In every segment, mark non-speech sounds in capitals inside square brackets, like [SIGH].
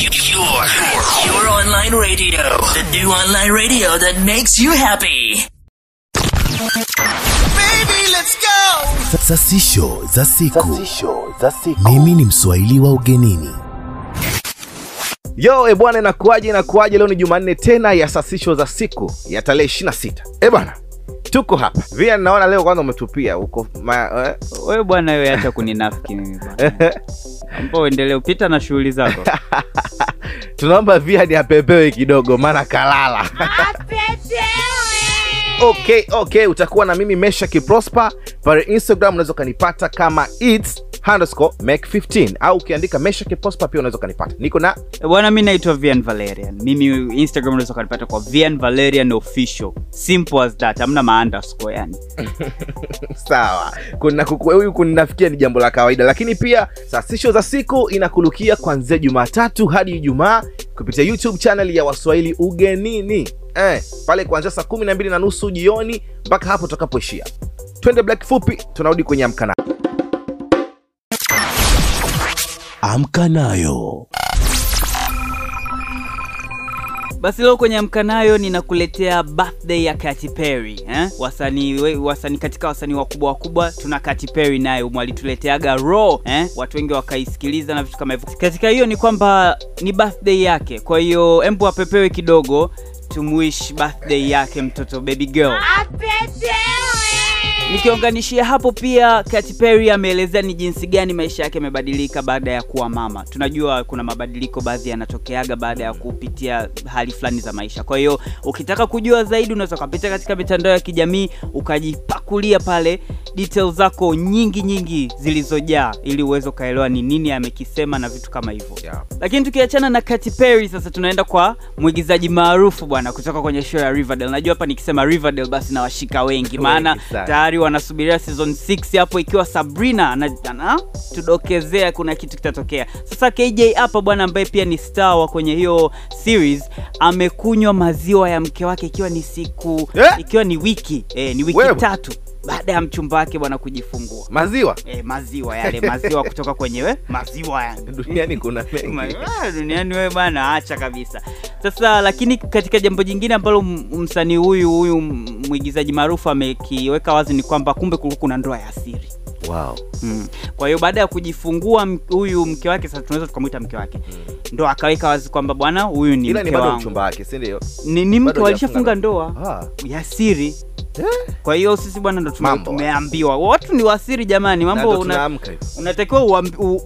Your, your online radio. The new online radio that makes you happy. Sasisho za siku. Mimi ni Mswahili wa ugenini. Yo, ebwana, inakuaje inakuaje? Leo ni Jumanne tena ya sasisho za siku ya tarehe 26. E bwana, tuko hapa. Via, naona leo kwanza umetupia. Huko eh? wewe bwana wewe acha kuninafiki mimi bwana. Upita na shughuli zako. [LAUGHS] Tunaomba via ni apepewe kidogo, maana kalala. okay, okay, utakuwa na mimi Mesha Kiprosper. Pale Instagram, unaweza ukanipata kama its underscore make 15 au ukiandika Mesha Kiprosper pia unaweza ukanipata. Niko na bwana mi naitwa Vian Valerian. Mimi Instagram unaweza ukanipata kwa Vian Valerian official. Simple as that. Hamna ma underscore yani. [LAUGHS] Sawa. Kuna huyu kuninafikia ni jambo la kawaida. Lakini pia sasisho za siku inakulukia kuanzia jumatatu hadi ijumaa kupitia youtube channel ya waswahili ugenini. Eh, pale kuanzia saa kumi na mbili na nusu jioni mpaka hapo tutakapoishia. Twende black fupi tunarudi kwenye amkana Amka nayo. basi leo kwenye mkanayo ninakuletea birthday ya Katy Perry eh? wasanii we- wasanii katika wasanii wakubwa wakubwa tuna Katy Perry naye umu alituleteaga raw eh? watu wengi wakaisikiliza na vitu kama hivyo katika hiyo ni kwamba ni birthday yake kwa hiyo embu apepewe kidogo tumwish birthday yake mtoto baby girl nikiunganishia hapo pia Katy Perry ameelezea ni jinsi gani maisha yake yamebadilika baada ya kuwa mama. Tunajua kuna mabadiliko baadhi yanatokeaga baada ya kupitia hali fulani za maisha. Kwa hiyo ukitaka kujua zaidi unaweza ukapita katika mitandao ya kijamii ukajipakulia pale details zako nyingi nyingi zilizojaa ili uweze ukaelewa ni nini amekisema na vitu kama hivyo Yeah. lakini tukiachana na Katy Perry sasa tunaenda kwa mwigizaji maarufu bwana kutoka kwenye show ya Riverdale. Najua hapa nikisema Riverdale basi nawashika wengi, maana tayari wanasubiria season 6 hapo, ikiwa Sabrina ana- ana tudokezea kuna kitu kitatokea. Sasa KJ hapa bwana, ambaye pia ni star wa kwenye hiyo series, amekunywa maziwa ya mke wake ikiwa ni siku yeah. ikiwa ni wiki eh, ni wiki Wewe. tatu baada ya mchumba wake bwana kujifungua. maziwa e, maziwa yale maziwa kutoka kwenye we, maziwa duniani kuna [LAUGHS] mengi ah, duniani wewe bana acha kabisa sasa lakini katika jambo jingine ambalo msanii huyu huyu mwigizaji maarufu amekiweka wazi ni kwamba kumbe kulikuwa kuna ndoa ya siri wow. Mm. Kwa hiyo baada ya kujifungua huyu mke wake, sasa tunaweza tukamwita mke wake, ndo akaweka wazi kwamba bwana, huyu ni ila mke bado wake si ndio Ni, ni mke walishafunga ndoa ah. ya siri. Kwa hiyo sisi bwana ndo tumeambiwa watu ni wasiri jamani, mambo una, unatakiwa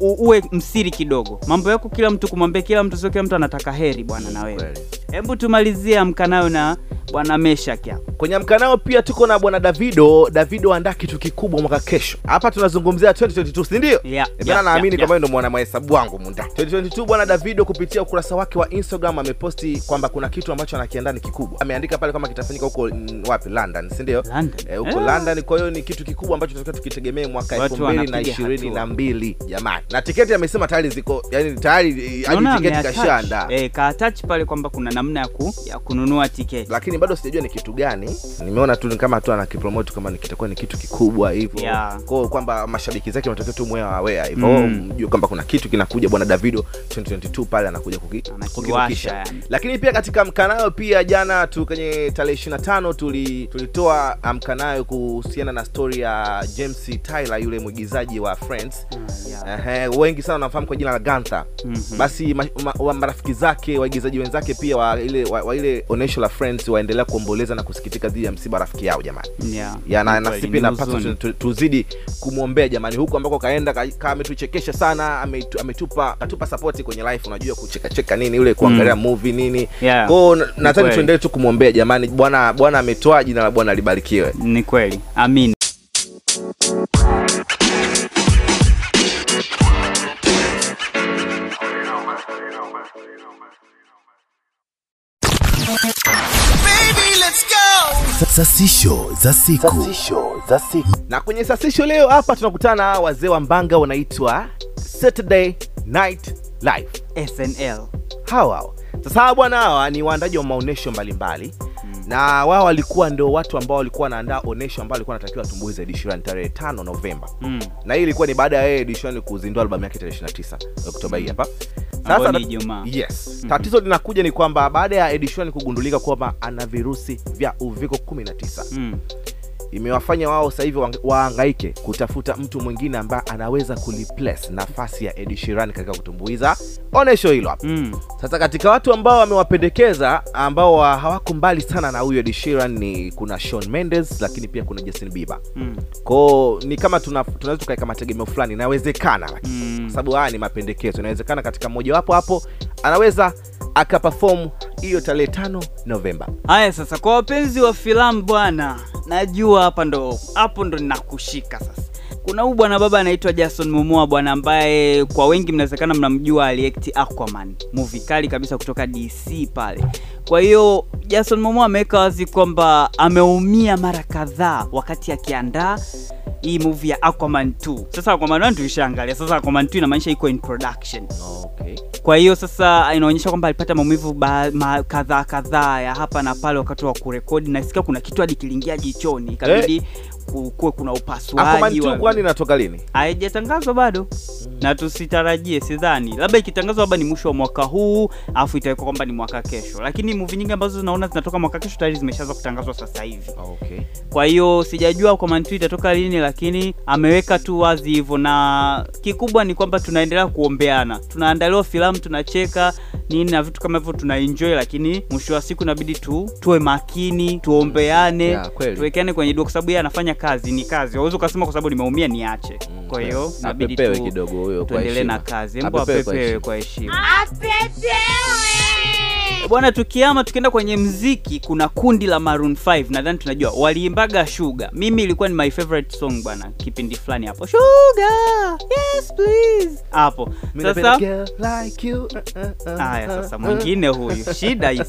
uwe msiri kidogo. Mambo yako kila mtu kumwambia kila mtu, sio kila mtu anataka heri bwana. Na wewe. Hebu tumalizie amkanayo na bwana Meshak hapa. kwenye mkanao pia tuko na bwana davido davido andaa kitu kikubwa mwaka kesho. Hapa tunazungumzia 2022 si ndio? Yeah, yeah, naamini yeah, kwamba ndo mwana mahesabu wangu munda. 2022 bwana davido kupitia ukurasa wake wa instagram ameposti kwamba kuna kitu ambacho anakiandaa ni kikubwa. Ameandika pale kama kitafanyika huko wapi? London si ndio. Eh, huko Eh. london. Kwa hiyo ni kitu kikubwa ambacho tunataka tukitegemee mwaka Watu elfu mbili na wanapiga ishirini na hatua. mbili jamani. Na tiketi amesema tayari ziko yani tayari eh, hadi tiketi kashaandaa. Eh, kaatach pale kwamba kuna namna ya, ku, ya kununua tiketi. lakini bado sijajua ni kitu gani nimeona tu kama tu anakipromote kama kitakuwa ni kitu kikubwa hivyo Yeah. kwao kwamba mashabiki zake wanatakiwa tu mwe awea hivyo Mm. mjue kwamba kuna kitu kinakuja bwana davido 2022 pale anakuja kuki- yani. lakini pia katika mkanayo pia jana tu kwenye tarehe 25 tuli, tulitoa mkanayo kuhusiana na story ya james tyler yule mwigizaji wa friends Ah, yeah. Ehe, wengi sana wanamfahamu kwa jina la Gantha. -hmm. Basi ma, ma, wa marafiki zake waigizaji wenzake pia wa ile wa, wa ile onyesho la Friends waendelea kuomboleza na kusikitika dhidi ya msiba rafiki yao jamani. Yeah. Ya na, Ni na kweli, sisi ni pia napaswa tuzidi kumwombea jamani, huku ambako kaenda ka- ka ametuchekesha sana, ametu- ametupa katupa support kwenye life, unajua kucheka cheka nini ule kuangalia movie nini. Yeah. Kwao nadhani tuendelee tu kumwombea jamani, Bwana Bwana ametoa, jina la Bwana libarikiwe. Ni kweli. Amin. Sasisho za siku. na kwenye sasisho leo hapa tunakutana wazee wa mbanga wanaitwa saturday night live SNL. hawa hawa. sasa bwana hawa ni waandaji wa maonyesho mbalimbali na wao walikuwa ndio watu ambao walikuwa wanaandaa onyesho ambao walikuwa wanatakiwa tumbuize edishoni tarehe 5 novemba Mm. na hii ilikuwa ni baada ya yeye edishoni kuzindua albamu yake tarehe 29 oktoba hii hapa Ambao ni yes. mm -hmm. tatizo linakuja ni kwamba baada ya Ed Sheeran kugundulika kwamba ana virusi vya uviko 19 Mm. Imewafanya wao sasa hivi wahangaike kutafuta mtu mwingine ambaye anaweza kuliplace nafasi ya Ed Sheeran katika kutumbuiza onesho hilo hapa Mm. sasa katika watu ambao wamewapendekeza ambao wa- hawako mbali sana na huyo Ed Sheeran ni kuna Shawn Mendes lakini pia kuna Justin Bieber Mm. kwao ni kama tuna- tunaweza tukaweka mategemeo fulani inawezekana lakini Mm. kwa sababu haya ni mapendekezo inawezekana katika mmojawapo hapo anaweza akaperform hiyo tarehe tano novemba Haya sasa, kwa wapenzi wa filamu bwana, najua hapa ndo hapo ndo ninakushika sasa. Kuna huyu bwana baba anaitwa Jason Momoa bwana, ambaye kwa wengi mnawezekana mnamjua, aliekti Aquaman, movie kali kabisa kutoka DC pale. Kwa hiyo Jason Momoa ameweka wazi kwamba ameumia mara kadhaa wakati akiandaa hii movie ya Aquaman 2. Sasa Aquaman 1 tulishaangalia, sasa Aquaman 2 inamaanisha iko in production. okay. Kwa hiyo sasa inaonyesha kwamba alipata maumivu ba- ma- kadhaa kadhaa ya hapa na pale wakati wa kurekodi. Nasikia kuna kitu hadi kiliingia jichoni, ikabidi eh, kuwe kuna upasuaji. Wa- 2 inatoka lini? Haijatangazwa bado. Na tusitarajie, sidhani, labda ikitangazwa labda ni mwisho wa mwaka huu, alafu itawekwa kwamba ni mwaka kesho, lakini movie nyingi ambazo zinaona zinatoka mwaka kesho tayari zimeshaanza kutangazwa sasa hivi. okay. Kwa hiyo sijajua kwa 2 itatoka lini, lakini ameweka tu wazi hivyo, na kikubwa ni kwamba tunaendelea kuombeana, tunaandaliwa filamu, tunacheka nini na vitu kama hivyo, tunaenjoy, lakini mwisho wa siku inabidi tu tuwe makini, tuombeane, Yeah, tuwekeane kwenye dua, kwa sababu yeye anafanya kazi, ni kazi. Hauwezi ukasema kwa sababu nimeumia niache. Mm, Kwa hiyo inabidi tu kidogo huyo tuendelee na kazi, embo Apepewe kwa heshima. kwa heshima. Bwana, tukiama tukienda kwenye mziki, kuna kundi la Maroon 5 nadhani tunajua, waliimbaga Sugar. Mimi ilikuwa ni my favorite song bwana, kipindi fulani hapo, Sugar! Yes please, hapo. Sasa. like you. Uh, uh, uh, Haya sasa, mwingine huyu. [LAUGHS] Shida hizi.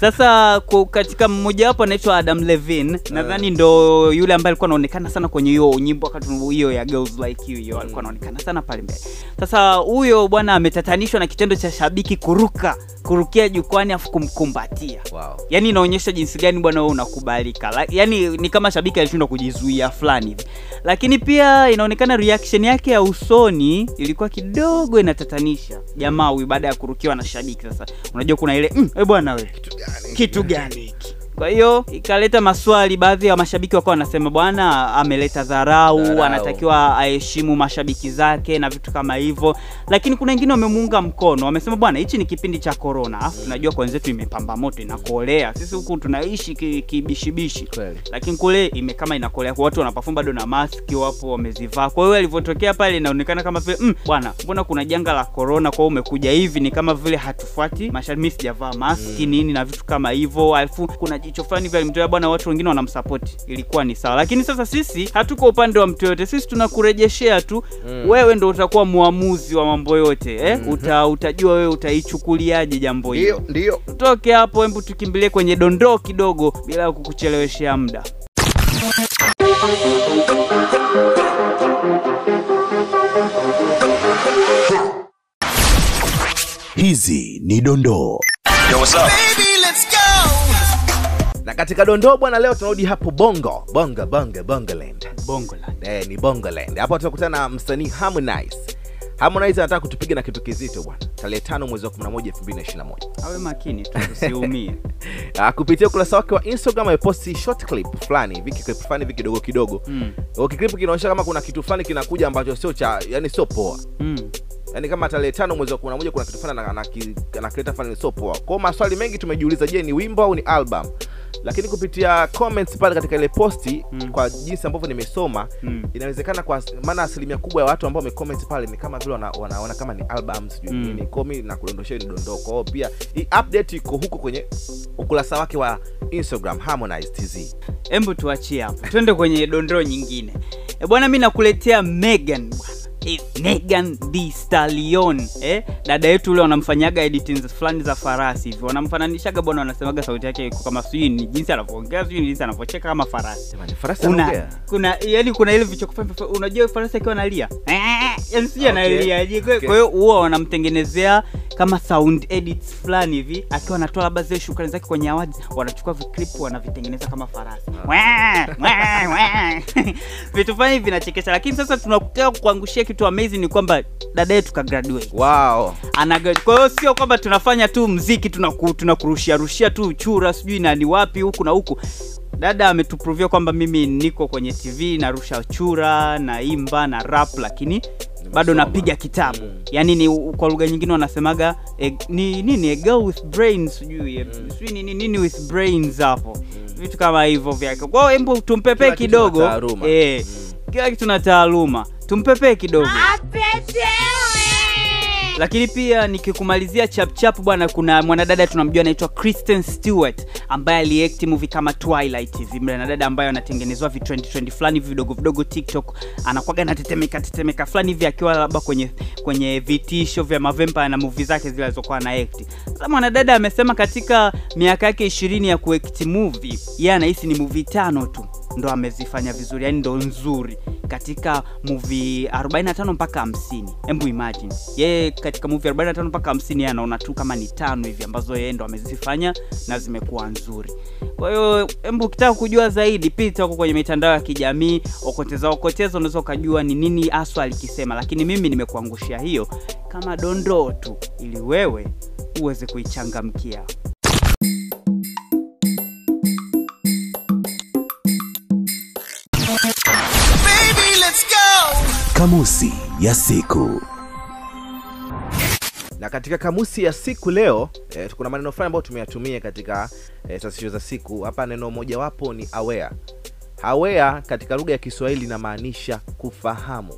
Sasa. Katika Katika mmojawapo anaitwa Adam Levine, nadhani ndo yule ambaye alikuwa anaonekana sana kwenye hiyo nyimbo wakati hiyo ya Girls Like You, hiyo. Alikuwa anaonekana sana pale mbele. Sasa huyo bwana ametatanishwa na kitendo cha shabiki kuruka. Kurukia jukwani afu kumkumbatia? Wow. Yani inaonyesha jinsi gani bwana wewe unakubalika. La, yaani ni kama shabiki alishindwa kujizuia fulani hivi. Lakini pia inaonekana reaction yake ya usoni ilikuwa kidogo inatatanisha. Jamaa huyu baada ya kurukiwa na shabiki sasa. Unajua kuna ile mm, e bwana we Kitu gani? kitu gani kwa hiyo ikaleta maswali baadhi ya mashabiki wakawa wanasema bwana ameleta dharau Dharau. anatakiwa aheshimu mashabiki zake na vitu kama hivyo. Lakini kuna wengine wamemuunga mkono wamesema bwana hichi ni kipindi cha corona. Afu tunajua kwa wenzetu imepamba moto inakolea. Sisi huku tunaishi kibishibishi. Ki lakini kule ime kama inakolea kwa watu wanapafum bado na maski wapo wamezivaa. Kwa hiyo alivyotokea pale inaonekana kama vile mm, bwana mbona kuna janga la corona kwa hiyo umekuja hivi? Ni kama vile hatufuati masharti mimi sijavaa maski nini na vitu kama hivyo. Alafu kuna jicho fulani hivi alimtolea bwana watu wengine wanamsapoti ilikuwa ni sawa. Lakini sasa sisi hatuko upande wa mtu yoyote. Sisi tunakurejeshea tu. Mm. wewe ndo utakuwa muamuzi wa mambo yote eh? Uta, utajua wewe utaichukuliaje jambo hilo. Ndio, ndio. tutoke hapo hebu tukimbilie kwenye dondoo kidogo bila ya kukucheleweshea muda. Hizi ni dondoo. Na katika dondoo bwana leo tunarudi hapo bongo bongo bongo bongoland. Bongoland. Eh, ni bongoland. Hapo tutakutana na msanii harmonize. Harmonize anataka kutupiga na kitu kizito bwana. Tarehe tano mwezi wa 11 2021 awe makini tu usiumie. [LAUGHS] Ah, kupitia ukurasa wake wa instagram ameposti short clip fulani viki clip fulani viki kidogo kidogo. Mm. kiklipu kinaonyesha kama kuna kitu fulani kinakuja ambacho sio cha yani sio poa. Mm. Yani kama tarehe tano mwezi wa 11 kuna kitu fulani ana- anaki- anakileta fulani sio poa kwao maswali mengi tumejiuliza je ni wimbo au ni album lakini kupitia comments pale katika ile posti Mm. kwa jinsi ambavyo nimesoma Mm. inawezekana kwa maana asilimia kubwa ya watu ambao wamecomment pale ni kama vile wana- wana kama ni album sijui Mm. nini komi na kudondoshea ni dondoo kwao pia hii update iko huko kwenye ukurasa wake wa instagram harmonize tz Embo tuachie hapo, twende kwenye dondoo nyingine. E bwana, mi nakuletea Megan bwana. Eh, Megan the Stallion eh, dada yetu ule wanamfanyaga editing fulani za farasi hivi, wanamfananishaga bwana, wanasemaga sauti yake iko kama sijui ni jinsi anavyoongea, sijui ni jinsi anavyocheka kama farasi. Kuna kuna yani kuna ile fulani, unajua farasi akiwa analia. yani sijui Okay. kwa hiyo huwa wanamtengenezea kama sound edits fulani hivi, akiwa anatoa labda zile shukrani zake kwenye awards, wanachukua viclip wanavitengeneza kama farasi. Wah. [LAUGHS] vitu fulani hivi vinachekesha, lakini sasa tunakutaka kuangushia kitu amazing ni kwamba dada yetu ka graduate. Wow. Ana kwa hiyo sio kwamba tunafanya tu mziki tunaku- tunakurushia rushia tu uchura sijui nani wapi huku na huku. Dada ametuprovia kwamba mimi niko kwenye tv narusha chura naimba na rap lakini bado napiga kitabu. Mm. yani ni kwa lugha nyingine wanasemaga e, ni nini a girl with brains sijui mm. sijui nini nini with brains hapo. Vitu kama hivyo vyake kwao hebu tumpepee kidogo. eh, kila kitu na taaluma. Tumpepee kidogo lakini pia nikikumalizia chapchap bwana kuna mwanadada tunamjua anaitwa kristen stewart ambaye aliekti movie kama twilight hivi. Mwanadada ambaye anatengenezwa vitrendi trendi fulani hivi vidogo vidogo tiktok anakwaga natetemeka tetemeka fulani hivi akiwa labda kwenye kwenye vitisho vya mavempa na movie zake zile alizokuwa na ekti sasa mwanadada amesema katika miaka yake ishirini ya kuekti movie yeye anahisi ni movie tano tu ndo amezifanya vizuri yani ndo nzuri katika movie 45 mpaka 50 hebu imagine. Yeye katika movie 45 mpaka 50 yeye anaona tu kama ni tano hivi ambazo yeye ndo amezifanya na zimekuwa nzuri. Kwa hiyo hebu ukitaka kujua zaidi pita huko kwenye mitandao ya kijamii okoteza okoteza unaweza ukajua ni nini aswa alikisema. Lakini mimi nimekuangushia hiyo kama dondoo tu ili wewe uweze kuichangamkia Kamusi ya siku. na katika kamusi ya siku leo eh, kuna maneno fulani ambayo tumeyatumia katika eh, sasisho za siku hapa neno mojawapo ni aware aware katika lugha ya kiswahili inamaanisha kufahamu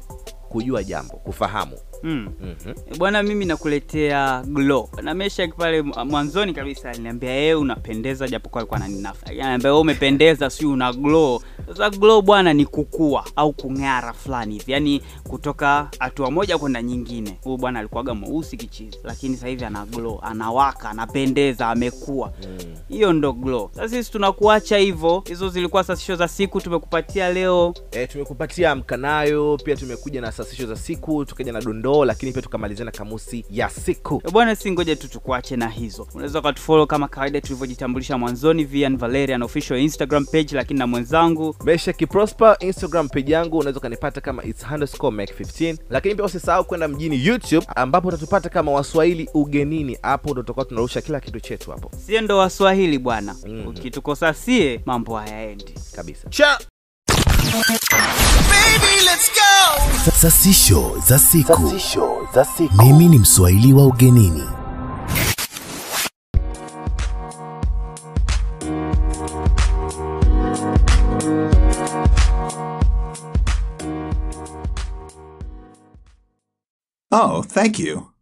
kujua jambo kufahamu mm. mm-hmm. bwana mimi nakuletea glow na meshak pale mwanzoni kabisa aliniambia yeye unapendeza japokuwa alikuwa ananinafa ananiambia wewe umependeza si una glow sasa glow bwana ni kukua au kung'ara fulani hivi yani kutoka hatua moja kwenda nyingine. Huyu bwana alikuwaga mweusi kichizi lakini sasa hivi ana glow anawaka anapendeza amekua. hiyo ndo glow. Sasa sisi tunakuacha hivyo. Hizo zilikuwa sasisho za siku tumekupatia leo. E, tumekupatia mkanayo pia tumekuja na sasisho za siku tukaja na dondoo lakini pia tukamalizia na kamusi ya siku. E bwana si ngoja tu tukuache na hizo. Unaweza ukatufollow kama kawaida tulivyojitambulisha mwanzoni vian valerian official instagram page lakini na mwenzangu mesha Prosper. instagram page yangu unaweza ukanipata kama its underscore Mac 15 lakini pia usisahau kwenda mjini youtube ambapo utatupata kama waswahili ugenini hapo ndo tutakuwa tunarusha kila kitu chetu hapo sie ndo waswahili bwana Mhm. ukitukosa sie mambo hayaendi kabisa cha Sasisho za siku. Sasisho za siku. Mimi ni Mswahili wa ugenini. Oh, thank you.